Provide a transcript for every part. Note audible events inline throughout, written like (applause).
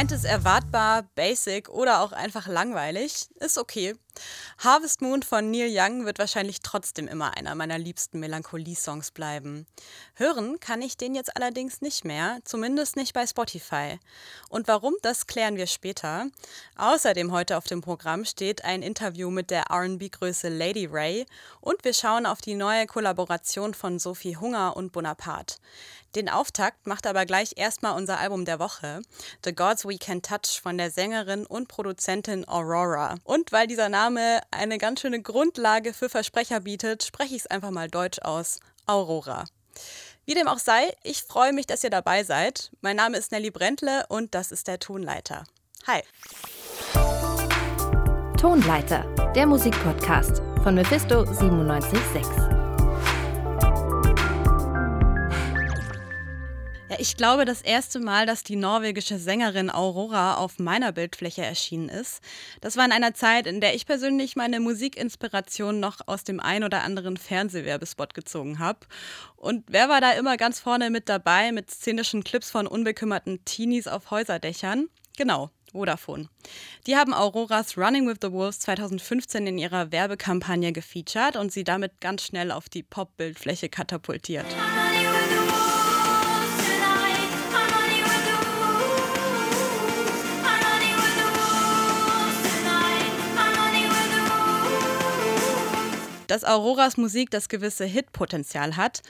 Nennt es erwartbar, basic oder auch einfach langweilig, ist okay. Harvest Moon von Neil Young wird wahrscheinlich trotzdem immer einer meiner liebsten Melancholie-Songs bleiben. Hören kann ich den jetzt allerdings nicht mehr, zumindest nicht bei Spotify. Und warum, das klären wir später. Außerdem heute auf dem Programm steht ein Interview mit der RB-Größe Lady Ray und wir schauen auf die neue Kollaboration von Sophie Hunger und Bonaparte. Den Auftakt macht aber gleich erstmal unser Album der Woche, The Gods We Can Touch von der Sängerin und Produzentin Aurora. Und weil dieser Name eine ganz schöne Grundlage für Versprecher bietet, spreche ich es einfach mal deutsch aus. Aurora. Wie dem auch sei, ich freue mich, dass ihr dabei seid. Mein Name ist Nelly Brentle und das ist der Tonleiter. Hi. Tonleiter, der Musikpodcast von Mephisto 976. Ja, ich glaube, das erste Mal, dass die norwegische Sängerin Aurora auf meiner Bildfläche erschienen ist, das war in einer Zeit, in der ich persönlich meine Musikinspiration noch aus dem ein oder anderen Fernsehwerbespot gezogen habe. Und wer war da immer ganz vorne mit dabei mit szenischen Clips von unbekümmerten Teenies auf Häuserdächern? Genau, Vodafone. Die haben Auroras Running with the Wolves 2015 in ihrer Werbekampagne gefeatured und sie damit ganz schnell auf die Pop-Bildfläche katapultiert. Dass Auroras Musik das gewisse Hitpotenzial hat,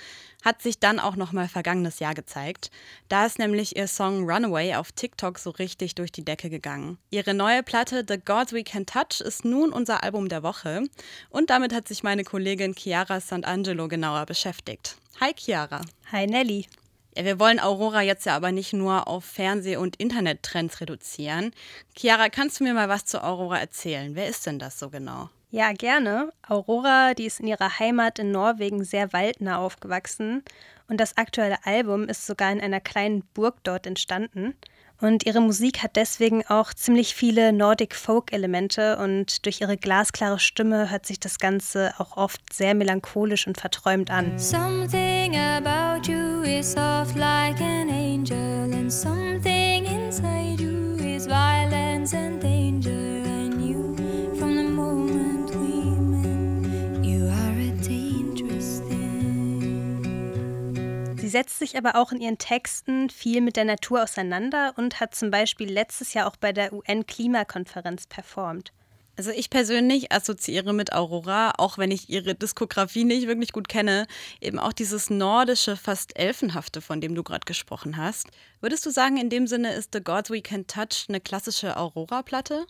hat sich dann auch noch mal vergangenes Jahr gezeigt. Da ist nämlich ihr Song Runaway auf TikTok so richtig durch die Decke gegangen. Ihre neue Platte The Gods We Can Touch ist nun unser Album der Woche und damit hat sich meine Kollegin Chiara Sant'Angelo genauer beschäftigt. Hi Chiara. Hi Nelly. Ja, wir wollen Aurora jetzt ja aber nicht nur auf Fernseh- und Internettrends reduzieren. Chiara, kannst du mir mal was zu Aurora erzählen? Wer ist denn das so genau? Ja, gerne. Aurora, die ist in ihrer Heimat in Norwegen sehr waldnah aufgewachsen und das aktuelle Album ist sogar in einer kleinen Burg dort entstanden. Und ihre Musik hat deswegen auch ziemlich viele Nordic Folk-Elemente und durch ihre glasklare Stimme hört sich das Ganze auch oft sehr melancholisch und verträumt an. Something about you is soft like an angel and something inside you is violence and setzt sich aber auch in ihren Texten viel mit der Natur auseinander und hat zum Beispiel letztes Jahr auch bei der UN-Klimakonferenz performt. Also ich persönlich assoziiere mit Aurora, auch wenn ich ihre Diskografie nicht wirklich gut kenne, eben auch dieses nordische, fast elfenhafte, von dem du gerade gesprochen hast. Würdest du sagen, in dem Sinne ist The Gods We Can Touch eine klassische Aurora-Platte?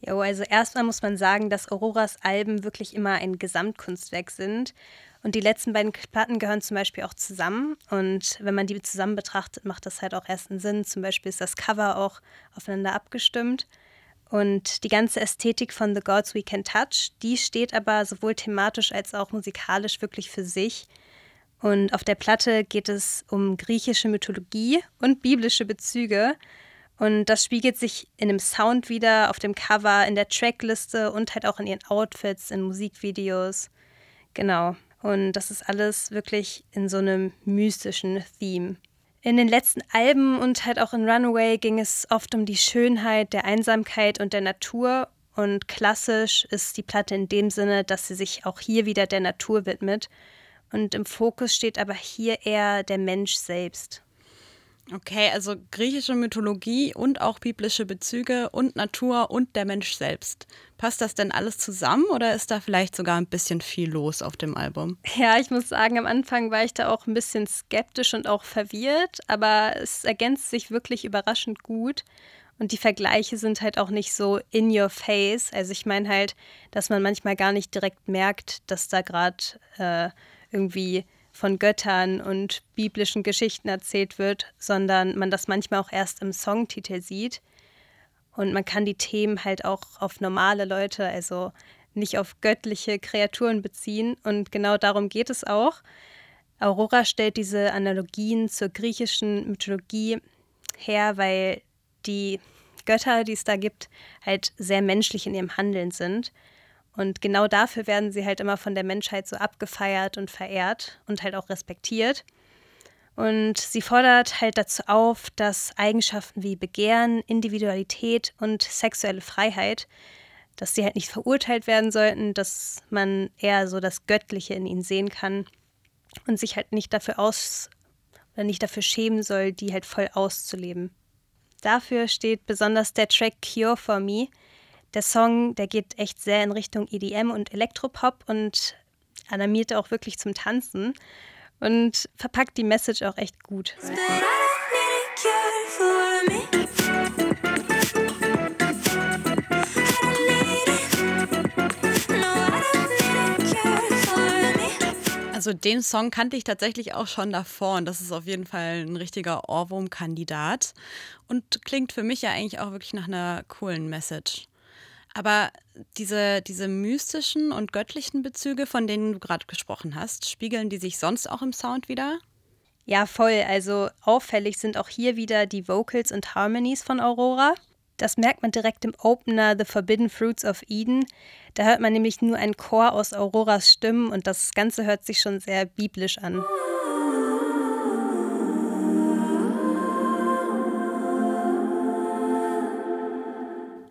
Ja, also erstmal muss man sagen, dass Auroras Alben wirklich immer ein Gesamtkunstwerk sind. Und die letzten beiden Platten gehören zum Beispiel auch zusammen. Und wenn man die zusammen betrachtet, macht das halt auch erst einen Sinn. Zum Beispiel ist das Cover auch aufeinander abgestimmt. Und die ganze Ästhetik von The Gods We Can Touch, die steht aber sowohl thematisch als auch musikalisch wirklich für sich. Und auf der Platte geht es um griechische Mythologie und biblische Bezüge. Und das spiegelt sich in dem Sound wieder, auf dem Cover, in der Trackliste und halt auch in ihren Outfits, in Musikvideos. Genau. Und das ist alles wirklich in so einem mystischen Theme. In den letzten Alben und halt auch in Runaway ging es oft um die Schönheit der Einsamkeit und der Natur. Und klassisch ist die Platte in dem Sinne, dass sie sich auch hier wieder der Natur widmet. Und im Fokus steht aber hier eher der Mensch selbst. Okay, also griechische Mythologie und auch biblische Bezüge und Natur und der Mensch selbst. Passt das denn alles zusammen oder ist da vielleicht sogar ein bisschen viel los auf dem Album? Ja, ich muss sagen, am Anfang war ich da auch ein bisschen skeptisch und auch verwirrt, aber es ergänzt sich wirklich überraschend gut. Und die Vergleiche sind halt auch nicht so in your face. Also ich meine halt, dass man manchmal gar nicht direkt merkt, dass da gerade äh, irgendwie von Göttern und biblischen Geschichten erzählt wird, sondern man das manchmal auch erst im Songtitel sieht. Und man kann die Themen halt auch auf normale Leute, also nicht auf göttliche Kreaturen beziehen. Und genau darum geht es auch. Aurora stellt diese Analogien zur griechischen Mythologie her, weil die Götter, die es da gibt, halt sehr menschlich in ihrem Handeln sind. Und genau dafür werden sie halt immer von der Menschheit so abgefeiert und verehrt und halt auch respektiert. Und sie fordert halt dazu auf, dass Eigenschaften wie Begehren, Individualität und sexuelle Freiheit, dass sie halt nicht verurteilt werden sollten, dass man eher so das Göttliche in ihnen sehen kann und sich halt nicht dafür aus oder nicht dafür schämen soll, die halt voll auszuleben. Dafür steht besonders der Track Cure for Me. Der Song, der geht echt sehr in Richtung EDM und Elektropop und animiert auch wirklich zum Tanzen und verpackt die Message auch echt gut. Also den Song kannte ich tatsächlich auch schon davor und das ist auf jeden Fall ein richtiger Ohrwurm-Kandidat und klingt für mich ja eigentlich auch wirklich nach einer coolen Message. Aber diese, diese mystischen und göttlichen Bezüge, von denen du gerade gesprochen hast, spiegeln die sich sonst auch im Sound wieder? Ja, voll. Also auffällig sind auch hier wieder die Vocals und Harmonies von Aurora. Das merkt man direkt im Opener The Forbidden Fruits of Eden. Da hört man nämlich nur einen Chor aus Auroras Stimmen und das Ganze hört sich schon sehr biblisch an.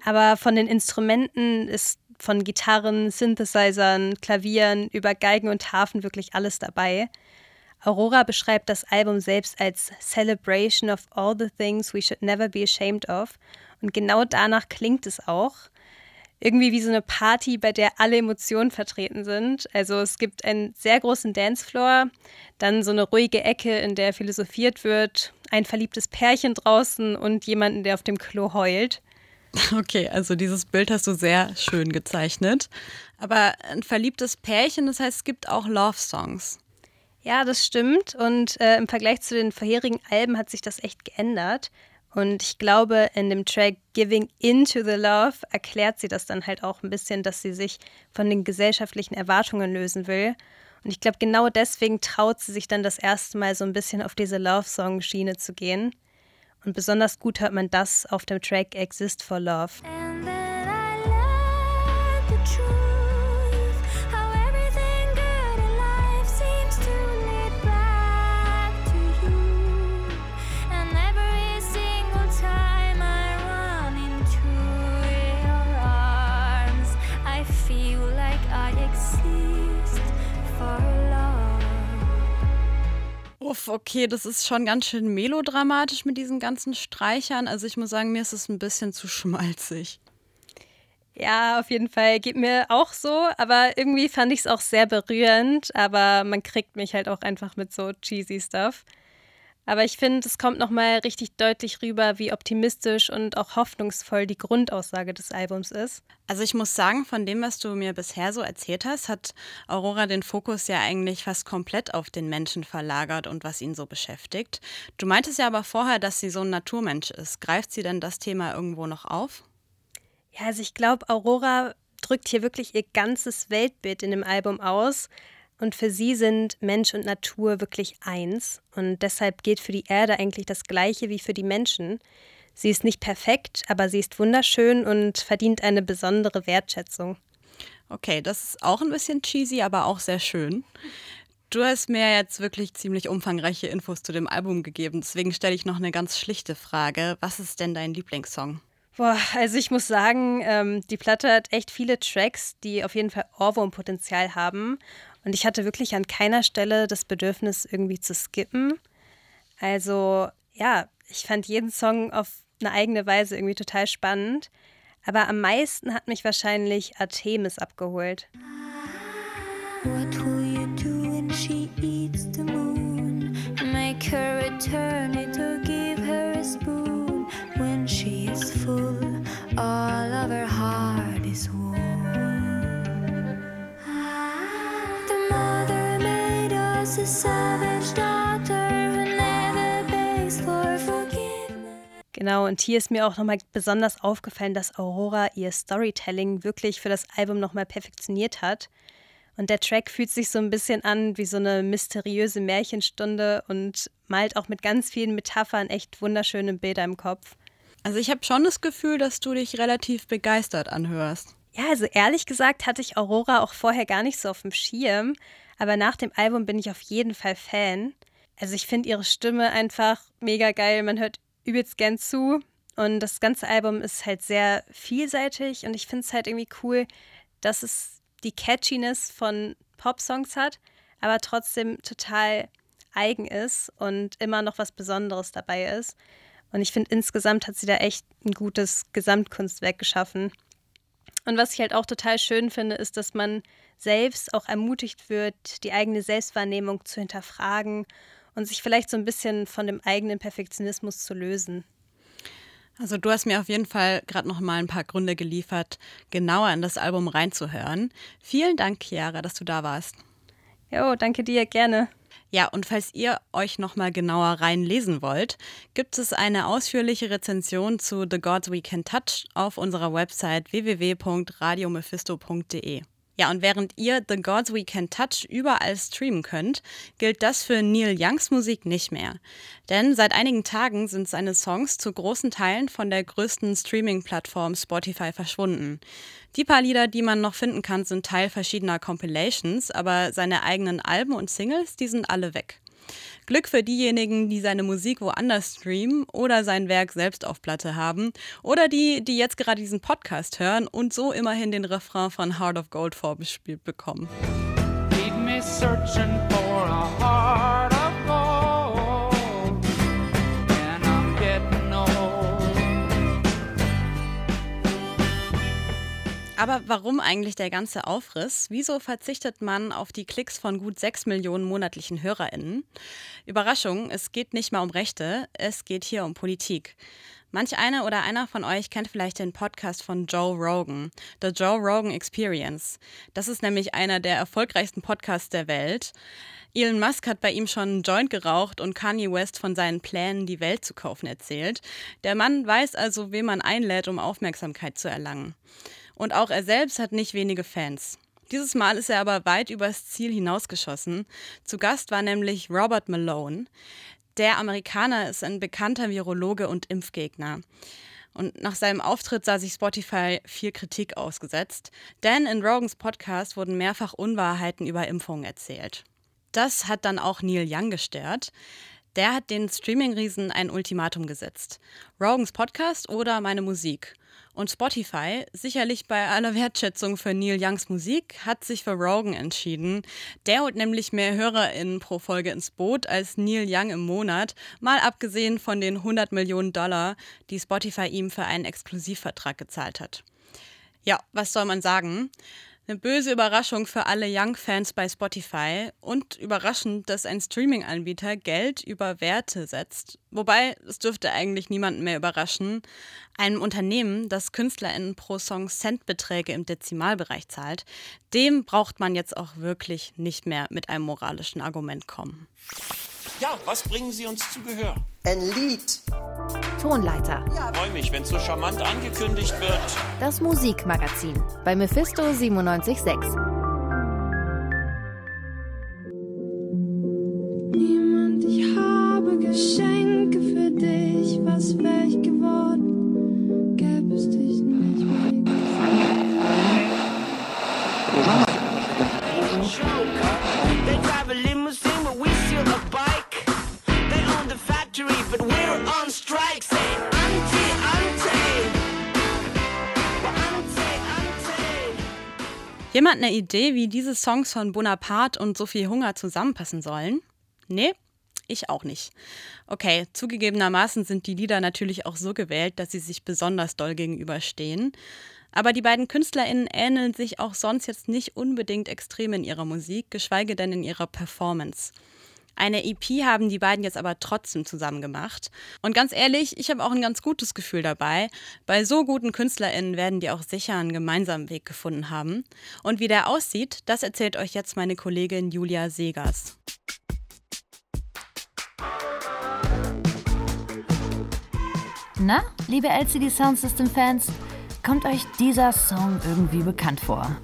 Aber von den Instrumenten ist von Gitarren, Synthesizern, Klavieren über Geigen und Harfen wirklich alles dabei. Aurora beschreibt das Album selbst als Celebration of all the things we should never be ashamed of. Und genau danach klingt es auch. Irgendwie wie so eine Party, bei der alle Emotionen vertreten sind. Also es gibt einen sehr großen Dancefloor, dann so eine ruhige Ecke, in der philosophiert wird, ein verliebtes Pärchen draußen und jemanden, der auf dem Klo heult. (laughs) Okay, also dieses Bild hast du sehr schön gezeichnet. Aber ein verliebtes Pärchen, das heißt, es gibt auch Love-Songs. Ja, das stimmt. Und äh, im Vergleich zu den vorherigen Alben hat sich das echt geändert. Und ich glaube, in dem Track Giving Into the Love erklärt sie das dann halt auch ein bisschen, dass sie sich von den gesellschaftlichen Erwartungen lösen will. Und ich glaube, genau deswegen traut sie sich dann das erste Mal so ein bisschen auf diese Love-Song-Schiene zu gehen. Und besonders gut hört man das auf dem Track Exist for Love. Okay, das ist schon ganz schön melodramatisch mit diesen ganzen Streichern. Also ich muss sagen, mir ist es ein bisschen zu schmalzig. Ja, auf jeden Fall. Geht mir auch so, aber irgendwie fand ich es auch sehr berührend. Aber man kriegt mich halt auch einfach mit so cheesy Stuff. Aber ich finde, es kommt nochmal richtig deutlich rüber, wie optimistisch und auch hoffnungsvoll die Grundaussage des Albums ist. Also ich muss sagen, von dem, was du mir bisher so erzählt hast, hat Aurora den Fokus ja eigentlich fast komplett auf den Menschen verlagert und was ihn so beschäftigt. Du meintest ja aber vorher, dass sie so ein Naturmensch ist. Greift sie denn das Thema irgendwo noch auf? Ja, also ich glaube, Aurora drückt hier wirklich ihr ganzes Weltbild in dem Album aus. Und für sie sind Mensch und Natur wirklich eins. Und deshalb gilt für die Erde eigentlich das Gleiche wie für die Menschen. Sie ist nicht perfekt, aber sie ist wunderschön und verdient eine besondere Wertschätzung. Okay, das ist auch ein bisschen cheesy, aber auch sehr schön. Du hast mir jetzt wirklich ziemlich umfangreiche Infos zu dem Album gegeben. Deswegen stelle ich noch eine ganz schlichte Frage. Was ist denn dein Lieblingssong? Boah, also ich muss sagen, ähm, die Platte hat echt viele Tracks, die auf jeden Fall Ohrwurmpotenzial haben. Und ich hatte wirklich an keiner Stelle das Bedürfnis, irgendwie zu skippen. Also ja, ich fand jeden Song auf eine eigene Weise irgendwie total spannend. Aber am meisten hat mich wahrscheinlich Artemis abgeholt. What will you do when she eats the moon? Make her return it or give her a spoon. When she full, all of her heart is Genau, und hier ist mir auch nochmal besonders aufgefallen, dass Aurora ihr Storytelling wirklich für das Album nochmal perfektioniert hat. Und der Track fühlt sich so ein bisschen an wie so eine mysteriöse Märchenstunde und malt auch mit ganz vielen Metaphern echt wunderschöne Bilder im Kopf. Also ich habe schon das Gefühl, dass du dich relativ begeistert anhörst. Ja, also ehrlich gesagt hatte ich Aurora auch vorher gar nicht so auf dem Schirm, aber nach dem Album bin ich auf jeden Fall Fan. Also ich finde ihre Stimme einfach mega geil. Man hört übelst gern zu. Und das ganze Album ist halt sehr vielseitig und ich finde es halt irgendwie cool, dass es die Catchiness von Pop-Songs hat, aber trotzdem total eigen ist und immer noch was Besonderes dabei ist. Und ich finde, insgesamt hat sie da echt ein gutes Gesamtkunstwerk geschaffen. Und was ich halt auch total schön finde, ist, dass man selbst auch ermutigt wird, die eigene Selbstwahrnehmung zu hinterfragen und sich vielleicht so ein bisschen von dem eigenen Perfektionismus zu lösen. Also du hast mir auf jeden Fall gerade noch mal ein paar Gründe geliefert, genauer in das Album reinzuhören. Vielen Dank, Chiara, dass du da warst. Jo, danke dir, gerne. Ja, und falls ihr euch noch mal genauer reinlesen wollt, gibt es eine ausführliche Rezension zu The Gods We Can Touch auf unserer Website www.radiomephisto.de. Ja, und während ihr The Gods We Can Touch überall streamen könnt, gilt das für Neil Youngs Musik nicht mehr. Denn seit einigen Tagen sind seine Songs zu großen Teilen von der größten Streaming-Plattform Spotify verschwunden. Die paar Lieder, die man noch finden kann, sind Teil verschiedener Compilations, aber seine eigenen Alben und Singles, die sind alle weg. Glück für diejenigen, die seine Musik woanders streamen oder sein Werk selbst auf Platte haben oder die, die jetzt gerade diesen Podcast hören und so immerhin den Refrain von Heart of Gold vorgespielt bekommen. Keep me searching for Aber warum eigentlich der ganze Aufriss? Wieso verzichtet man auf die Klicks von gut 6 Millionen monatlichen HörerInnen? Überraschung, es geht nicht mal um Rechte, es geht hier um Politik. Manch einer oder einer von euch kennt vielleicht den Podcast von Joe Rogan, The Joe Rogan Experience. Das ist nämlich einer der erfolgreichsten Podcasts der Welt. Elon Musk hat bei ihm schon einen Joint geraucht und Kanye West von seinen Plänen, die Welt zu kaufen, erzählt. Der Mann weiß also, wen man einlädt, um Aufmerksamkeit zu erlangen. Und auch er selbst hat nicht wenige Fans. Dieses Mal ist er aber weit übers Ziel hinausgeschossen. Zu Gast war nämlich Robert Malone. Der Amerikaner ist ein bekannter Virologe und Impfgegner. Und nach seinem Auftritt sah sich Spotify viel Kritik ausgesetzt, denn in Rogans Podcast wurden mehrfach Unwahrheiten über Impfungen erzählt. Das hat dann auch Neil Young gestört. Der hat den Streaming-Riesen ein Ultimatum gesetzt. Rogans Podcast oder meine Musik. Und Spotify, sicherlich bei aller Wertschätzung für Neil Youngs Musik, hat sich für Rogan entschieden. Der holt nämlich mehr HörerInnen pro Folge ins Boot als Neil Young im Monat, mal abgesehen von den 100 Millionen Dollar, die Spotify ihm für einen Exklusivvertrag gezahlt hat. Ja, was soll man sagen? Eine böse Überraschung für alle Young-Fans bei Spotify und überraschend, dass ein Streaming-Anbieter Geld über Werte setzt. Wobei, es dürfte eigentlich niemanden mehr überraschen. Einem Unternehmen, das KünstlerInnen pro Song Centbeträge im Dezimalbereich zahlt, dem braucht man jetzt auch wirklich nicht mehr mit einem moralischen Argument kommen. Ja, was bringen Sie uns zu Gehör? Ein Lied. Tonleiter. Ich freue mich, wenn so charmant angekündigt wird. Das Musikmagazin bei Mephisto 976. Jemand eine Idee, wie diese Songs von Bonaparte und Sophie Hunger zusammenpassen sollen? Nee, ich auch nicht. Okay, zugegebenermaßen sind die Lieder natürlich auch so gewählt, dass sie sich besonders doll gegenüberstehen. Aber die beiden KünstlerInnen ähneln sich auch sonst jetzt nicht unbedingt extrem in ihrer Musik, geschweige denn in ihrer Performance. Eine EP haben die beiden jetzt aber trotzdem zusammen gemacht. Und ganz ehrlich, ich habe auch ein ganz gutes Gefühl dabei. Bei so guten KünstlerInnen werden die auch sicher einen gemeinsamen Weg gefunden haben. Und wie der aussieht, das erzählt euch jetzt meine Kollegin Julia Segers. Na, liebe LCD Sound System Fans, kommt euch dieser Song irgendwie bekannt vor?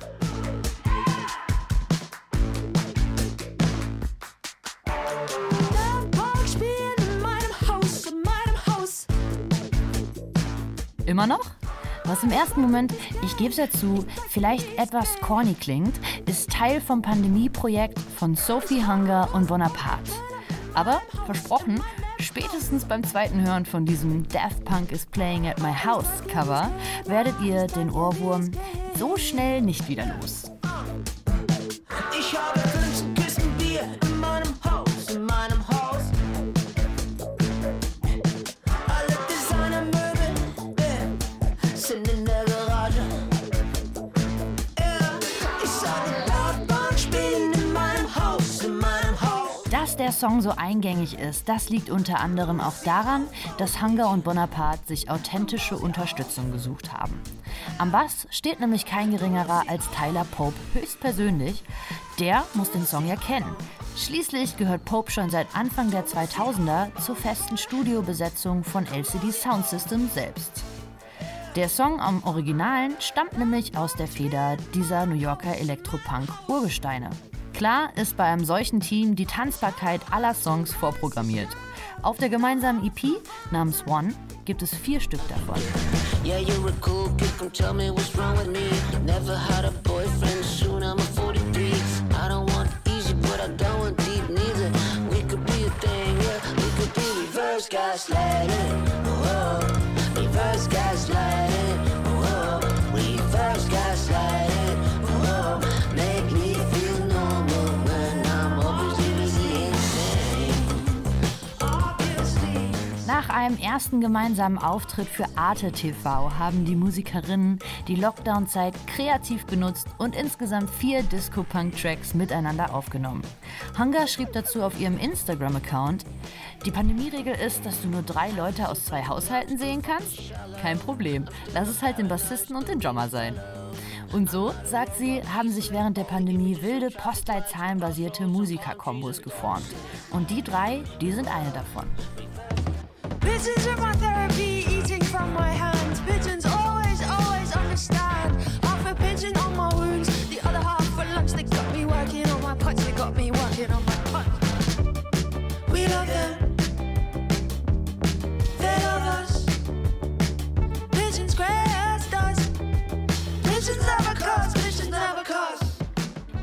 Immer noch? Was im ersten Moment, ich gebe es ja zu, vielleicht etwas corny klingt, ist Teil vom Pandemieprojekt von Sophie Hunger und Bonaparte. Aber versprochen, spätestens beim zweiten Hören von diesem Daft Punk is Playing at My House Cover werdet ihr den Ohrwurm so schnell nicht wieder los. Der Song so eingängig ist, das liegt unter anderem auch daran, dass Hunger und Bonaparte sich authentische Unterstützung gesucht haben. Am Bass steht nämlich kein geringerer als Tyler Pope höchstpersönlich. Der muss den Song ja kennen. Schließlich gehört Pope schon seit Anfang der 2000er zur festen Studiobesetzung von LCD Sound System selbst. Der Song am Originalen stammt nämlich aus der Feder dieser New Yorker Elektropunk-Urgesteine. Klar ist bei einem solchen Team die Tanzbarkeit aller Songs vorprogrammiert. Auf der gemeinsamen EP namens One gibt es vier Stück davon. Yeah, you're a cool kid, come tell me what's wrong with me. Never had a boyfriend, soon I'm a 43. I don't want easy, but I don't want deep neither. We could be a thing, yeah. We could be reverse gaslighting. Whoa, reverse gaslighting. Einem ersten gemeinsamen Auftritt für Arte TV haben die Musikerinnen die Lockdown-Zeit kreativ genutzt und insgesamt vier Disco-Punk-Tracks miteinander aufgenommen. Hunger schrieb dazu auf ihrem Instagram-Account: Die Pandemieregel ist, dass du nur drei Leute aus zwei Haushalten sehen kannst? Kein Problem. Lass es halt den Bassisten und den Drummer sein. Und so, sagt sie, haben sich während der Pandemie wilde postleitzahlenbasierte Musikerkombos geformt. Und die drei, die sind eine davon. Pigeons are my therapy, eating from my hands. Pigeons always, always understand. Half a pigeon on my wounds, the other half for lunch. They got me working on my punch, they got me working on my punch. We love them. They love us. Pigeons graced us. Pigeons never cost, pigeons never cost.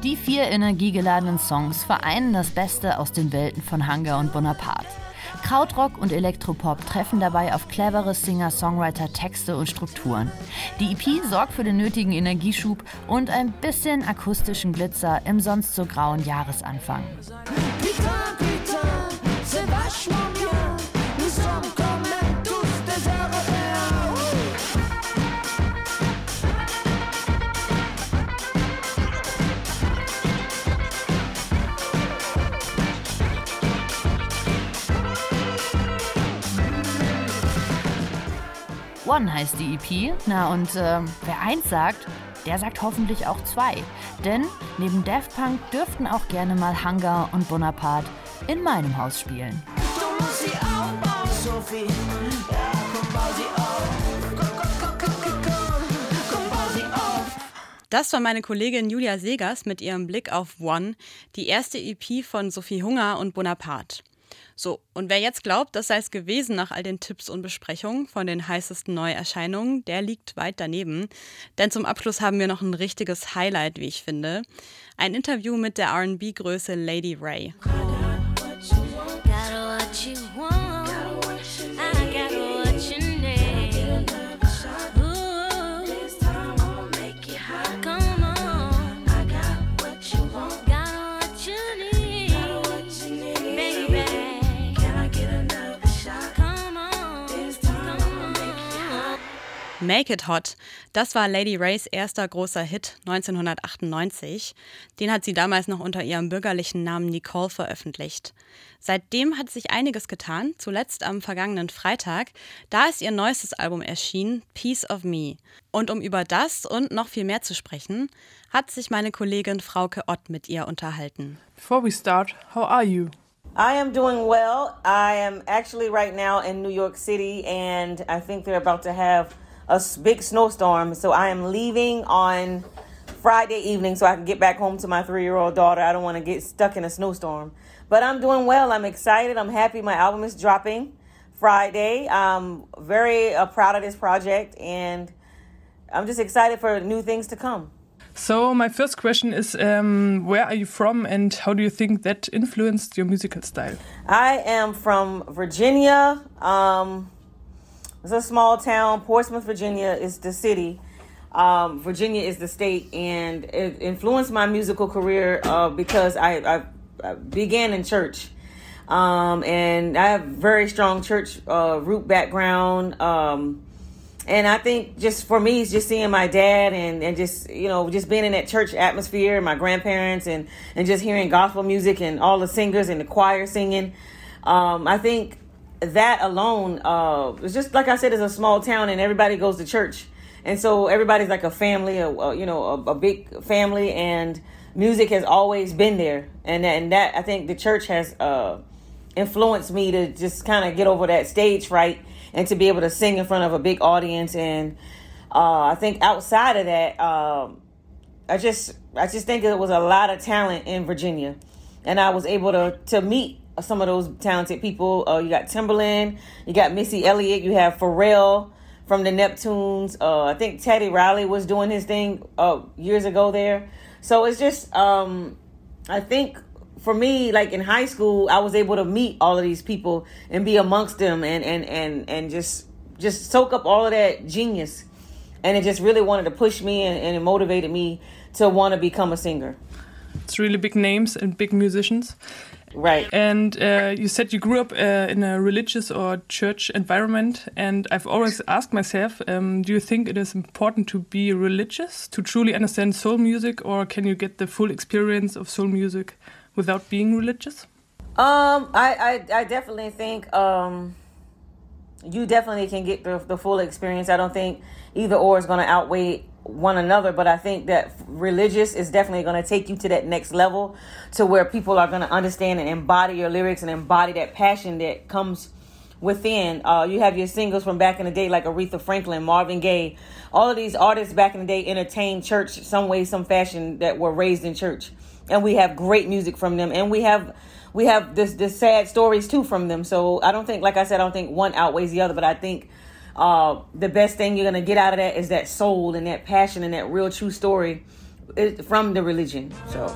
Die vier energiegeladenen Songs vereinen das Beste aus den Welten von Hunger und Bonaparte. Krautrock und Elektropop treffen dabei auf clevere Singer-Songwriter, Texte und Strukturen. Die EP sorgt für den nötigen Energieschub und ein bisschen akustischen Glitzer im sonst so grauen Jahresanfang. Putain, putain, One heißt die EP. Na und äh, wer eins sagt, der sagt hoffentlich auch zwei. Denn neben Daft Punk dürften auch gerne mal Hunger und Bonaparte in meinem Haus spielen. Das war meine Kollegin Julia Segers mit ihrem Blick auf One, die erste EP von Sophie Hunger und Bonaparte. So, und wer jetzt glaubt, das sei es gewesen nach all den Tipps und Besprechungen von den heißesten Neuerscheinungen, der liegt weit daneben. Denn zum Abschluss haben wir noch ein richtiges Highlight, wie ich finde. Ein Interview mit der RB-Größe Lady Ray. Got Make It Hot, das war Lady Rays erster großer Hit 1998. Den hat sie damals noch unter ihrem bürgerlichen Namen Nicole veröffentlicht. Seitdem hat sich einiges getan, zuletzt am vergangenen Freitag. Da ist ihr neuestes Album erschienen, Piece of Me. Und um über das und noch viel mehr zu sprechen, hat sich meine Kollegin Frauke Ott mit ihr unterhalten. Before we start, how are you? I am doing well. I am actually right now in New York City, and I think they're about to have a big snowstorm. So I am leaving on Friday evening so I can get back home to my three year old daughter. I don't want to get stuck in a snowstorm. But I'm doing well. I'm excited. I'm happy. My album is dropping Friday. I'm very uh, proud of this project, and I'm just excited for new things to come. So my first question is, um, where are you from, and how do you think that influenced your musical style? I am from Virginia. Um, it's a small town. Portsmouth, Virginia is the city. Um, Virginia is the state, and it influenced my musical career uh, because I, I, I began in church. Um, and I have very strong church uh, root background. Um, and I think just for me, it's just seeing my dad and, and just, you know, just being in that church atmosphere, my grandparents and, and just hearing gospel music and all the singers and the choir singing. Um, I think that alone, uh, it's just like I said, it's a small town and everybody goes to church. And so everybody's like a family, a, a, you know, a, a big family and music has always been there. And, and that, I think the church has, uh, influenced me to just kind of get over that stage fright and to be able to sing in front of a big audience. And uh, I think outside of that, um, I just I just think there was a lot of talent in Virginia, and I was able to to meet some of those talented people. Uh, you got Timberland, you got Missy Elliott, you have Pharrell from the Neptunes. Uh, I think Teddy Riley was doing his thing uh, years ago there. So it's just um, I think for me, like in high school, I was able to meet all of these people and be amongst them and and and and just just soak up all of that genius. And it just really wanted to push me and, and it motivated me to want to become a singer. It's really big names and big musicians. Right. And uh, you said you grew up uh, in a religious or church environment. And I've always asked myself um, do you think it is important to be religious to truly understand soul music, or can you get the full experience of soul music without being religious? Um, I, I, I definitely think um, you definitely can get the, the full experience. I don't think either or is going to outweigh one another, but I think that religious is definitely going to take you to that next level to where people are going to understand and embody your lyrics and embody that passion that comes within. Uh, you have your singles from back in the day, like Aretha Franklin, Marvin Gaye. All of these artists back in the day entertained church some way, some fashion that were raised in church, and we have great music from them, and we have we have this this sad stories too from them. So I don't think, like I said, I don't think one outweighs the other, but I think. Uh, the best thing you're gonna get out of that is that soul and that passion and that real true story from the religion. So.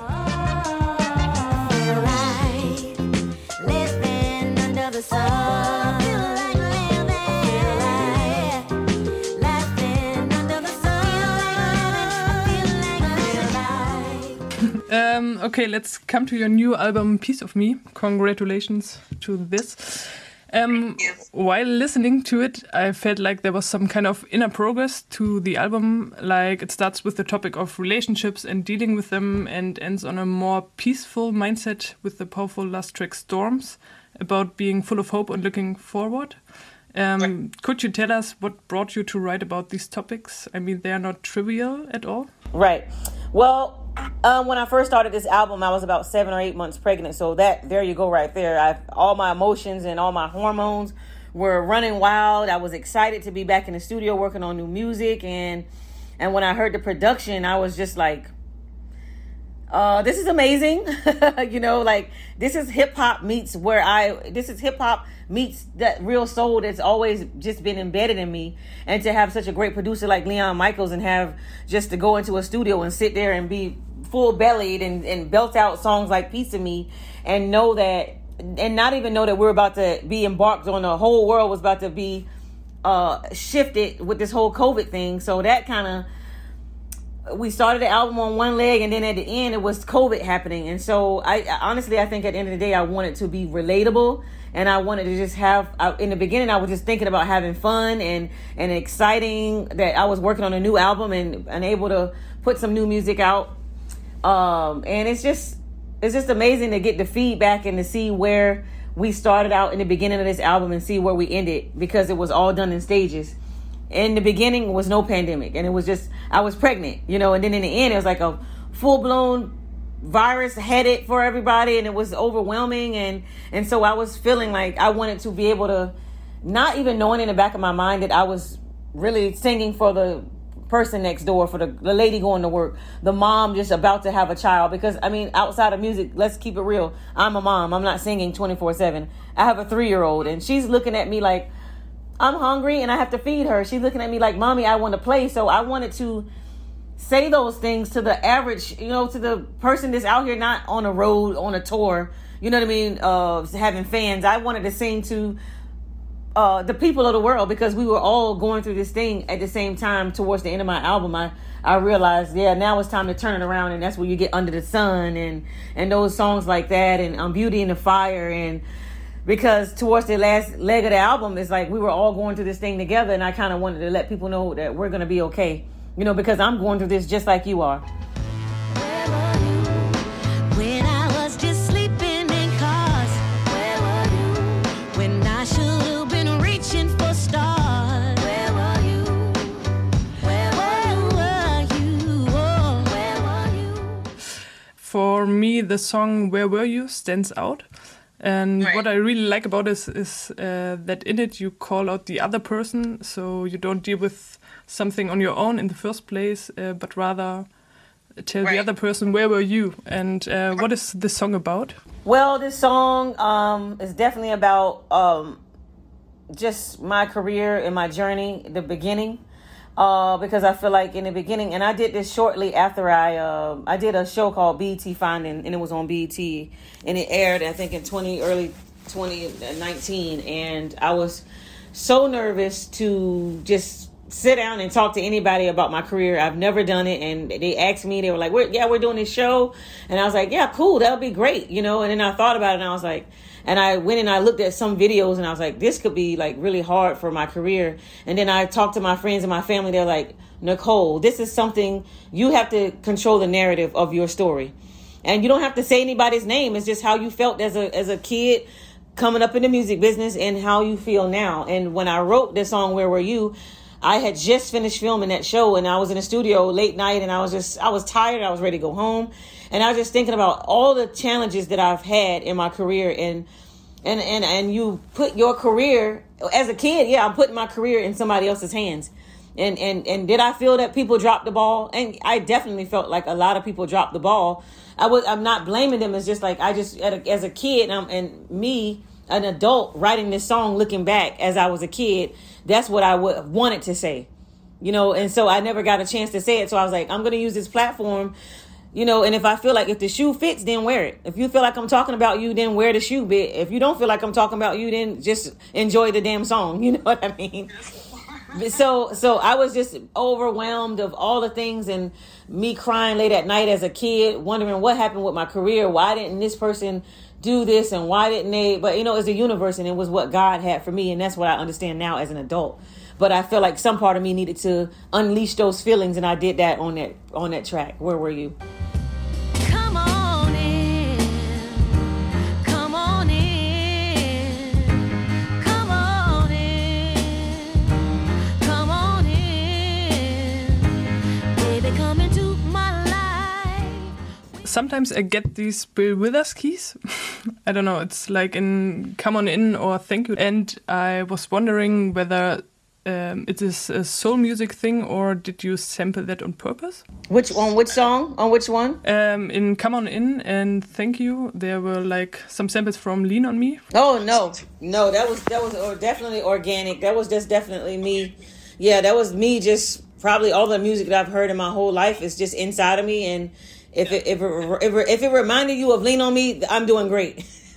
Um, okay, let's come to your new album, Piece of Me. Congratulations to this. Um, while listening to it, I felt like there was some kind of inner progress to the album. Like it starts with the topic of relationships and dealing with them, and ends on a more peaceful mindset with the powerful last track Storms about being full of hope and looking forward. Um, could you tell us what brought you to write about these topics? I mean, they are not trivial at all. Right. Well, um, when I first started this album, I was about seven or eight months pregnant. So that there you go, right there. I all my emotions and all my hormones were running wild. I was excited to be back in the studio working on new music, and and when I heard the production, I was just like, uh, this is amazing. (laughs) you know, like this is hip hop meets where I this is hip hop meets that real soul that's always just been embedded in me. And to have such a great producer like Leon Michaels and have just to go into a studio and sit there and be full bellied and, and belt out songs like Piece of Me and know that and not even know that we're about to be embarked on the whole world was about to be uh shifted with this whole COVID thing. So that kind of we started the album on one leg and then at the end it was covid happening. And so i honestly i think at the end of the day i wanted to be relatable and i wanted to just have I, in the beginning i was just thinking about having fun and and exciting that i was working on a new album and, and able to put some new music out. Um and it's just it's just amazing to get the feedback and to see where we started out in the beginning of this album and see where we ended because it was all done in stages in the beginning was no pandemic and it was just i was pregnant you know and then in the end it was like a full-blown virus headed for everybody and it was overwhelming and and so i was feeling like i wanted to be able to not even knowing in the back of my mind that i was really singing for the person next door for the, the lady going to work the mom just about to have a child because i mean outside of music let's keep it real i'm a mom i'm not singing 24 7 i have a three-year-old and she's looking at me like I'm hungry and I have to feed her. She's looking at me like, Mommy, I want to play. So I wanted to say those things to the average, you know, to the person that's out here not on a road on a tour. You know what I mean? Uh, having fans. I wanted to sing to uh, the people of the world because we were all going through this thing at the same time towards the end of my album i i realized yeah now it's time to turn it around and that's where you get under the sun and and those songs like that and um, beauty in the fire and because towards the last leg of the album it's like we were all going through this thing together and i kind of wanted to let people know that we're going to be okay you know because i'm going through this just like you are When I was just sleeping in cars, where were you? When I should have been reaching for stars, where were you? Where were you? Oh, where were you? For me, the song "Where Were You" stands out, and what I really like about it is, is uh, that in it you call out the other person, so you don't deal with something on your own in the first place, uh, but rather tell the other person where were you and uh, what is this song about? Well, this song um, is definitely about um, just my career and my journey, the beginning. Uh, because I feel like in the beginning, and I did this shortly after I uh, I did a show called BET Finding, and it was on BET, and it aired I think in twenty early twenty nineteen, and I was so nervous to just sit down and talk to anybody about my career. I've never done it, and they asked me. They were like, we're, "Yeah, we're doing this show," and I was like, "Yeah, cool, that'll be great," you know. And then I thought about it, and I was like, and I went and I looked at some videos, and I was like, "This could be like really hard for my career." And then I talked to my friends and my family. They're like, "Nicole, this is something you have to control the narrative of your story." and you don't have to say anybody's name it's just how you felt as a as a kid coming up in the music business and how you feel now and when i wrote this song where were you i had just finished filming that show and i was in the studio late night and i was just i was tired i was ready to go home and i was just thinking about all the challenges that i've had in my career and and and and you put your career as a kid yeah i'm putting my career in somebody else's hands. And and and did i feel that people dropped the ball? And i definitely felt like a lot of people dropped the ball. I was i'm not blaming them. It's just like i just as a kid and, and me an adult writing this song looking back as i was a kid that's what i would wanted to say you know? And so i never got a chance to say it. So i was like i'm gonna use this platform you know and if i feel like if the shoe fits then wear it. If you feel like i'm talking about you then wear the shoe bit. if you don't feel like i'm talking about you then just enjoy the damn song. (laughs) You know what i mean? So so i was just overwhelmed of all the things and me crying late at night as a kid wondering what happened with my career. Why didn't this person do this and why didn't they? But you know it's the universe and it was what god had for me and that's what i understand now as an adult but i feel like some part of me needed to unleash those feelings and i did that on that on that track where were you Come on in, come on in, come on in, come on in, baby, come into my life. Sometimes I get these Bill Withers keys. (laughs) I don't know, it's like in Come On In or Thank You. And I was wondering whether um, it is a soul music thing or did you sample that on purpose? which on which song on which one Um, in Come On In and Thank You, there were like some samples from Lean On Me. Oh no, no, that was that was or definitely organic. That was just definitely me. Yeah, that was me. Just probably all the music that I've heard in my whole life is just inside of me. And if it if it, if it, if it reminded you of Lean on Me, I'm doing great. (laughs)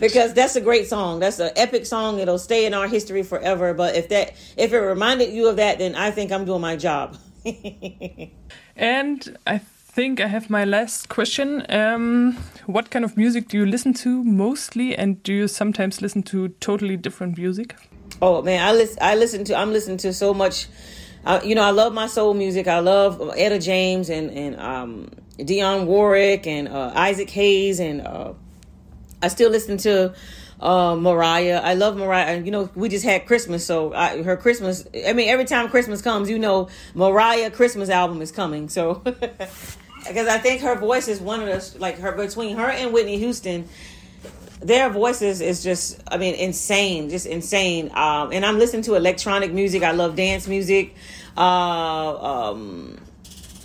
because that's a great song. That's an epic song. It'll stay in our history forever. But if that if it reminded you of that, then I think I'm doing my job. (laughs) And I think I have my last question. Um, what kind of music do you listen to mostly, and do you sometimes listen to totally different music? Oh man, I listen. I listen to. I'm listening to so much. Uh, you know, I love my soul music. I love Etta James and and um, Dionne Warwick and uh, Isaac Hayes and uh, I still listen to uh, Mariah. I love Mariah. You know, we just had Christmas, so I, her Christmas. I mean, every time Christmas comes, you know, Mariah Christmas album is coming. So, (laughs) because I think her voice is one of the like her between her and Whitney Houston their voices is just i mean insane just insane um and i'm listening to electronic music i love dance music uh um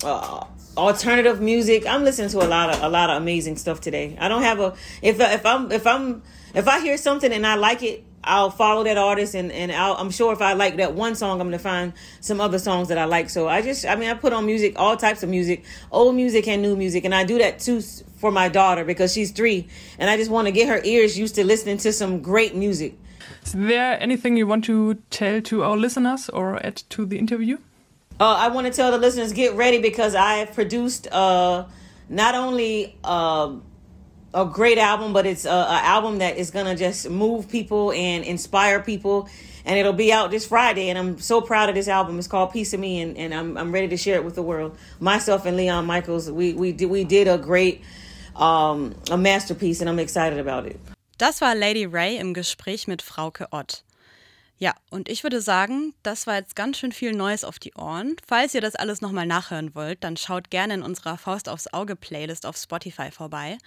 uh, alternative music i'm listening to a lot of a lot of amazing stuff today i don't have a if if i'm if i'm if i hear something and i like it I'll follow that artist, and and I'll, I'm sure if I like that one song, I'm gonna find some other songs that I like. So I just, I mean, I put on music, all types of music, old music and new music, and I do that too for my daughter because she's three, and I just want to get her ears used to listening to some great music. Is there anything you want to tell to our listeners or add to the interview? Uh, I want to tell the listeners get ready because I have produced uh, not only um a great album, but it's an album that is gonna just move people and inspire people. And it'll be out this Friday, and I'm so proud of this album. It's called "Piece of Me," and, and I'm I'm ready to share it with the world. Myself and Leon Michaels, we we did we did a great um, a masterpiece, and I'm excited about it. Das war Lady Ray im Gespräch mit Frauke Ott. Ja, und ich würde sagen, das war jetzt ganz schön viel Neues auf die Ohren. Falls ihr das alles nochmal nachhören wollt, dann schaut gerne in unserer Faust aufs Auge Playlist auf Spotify vorbei.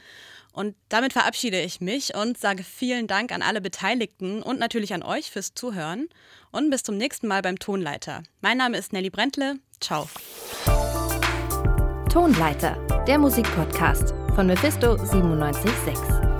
Und damit verabschiede ich mich und sage vielen Dank an alle Beteiligten und natürlich an euch fürs Zuhören. Und bis zum nächsten Mal beim Tonleiter. Mein Name ist Nelly Brentle. Ciao. Tonleiter, der Musikpodcast von Mephisto 976.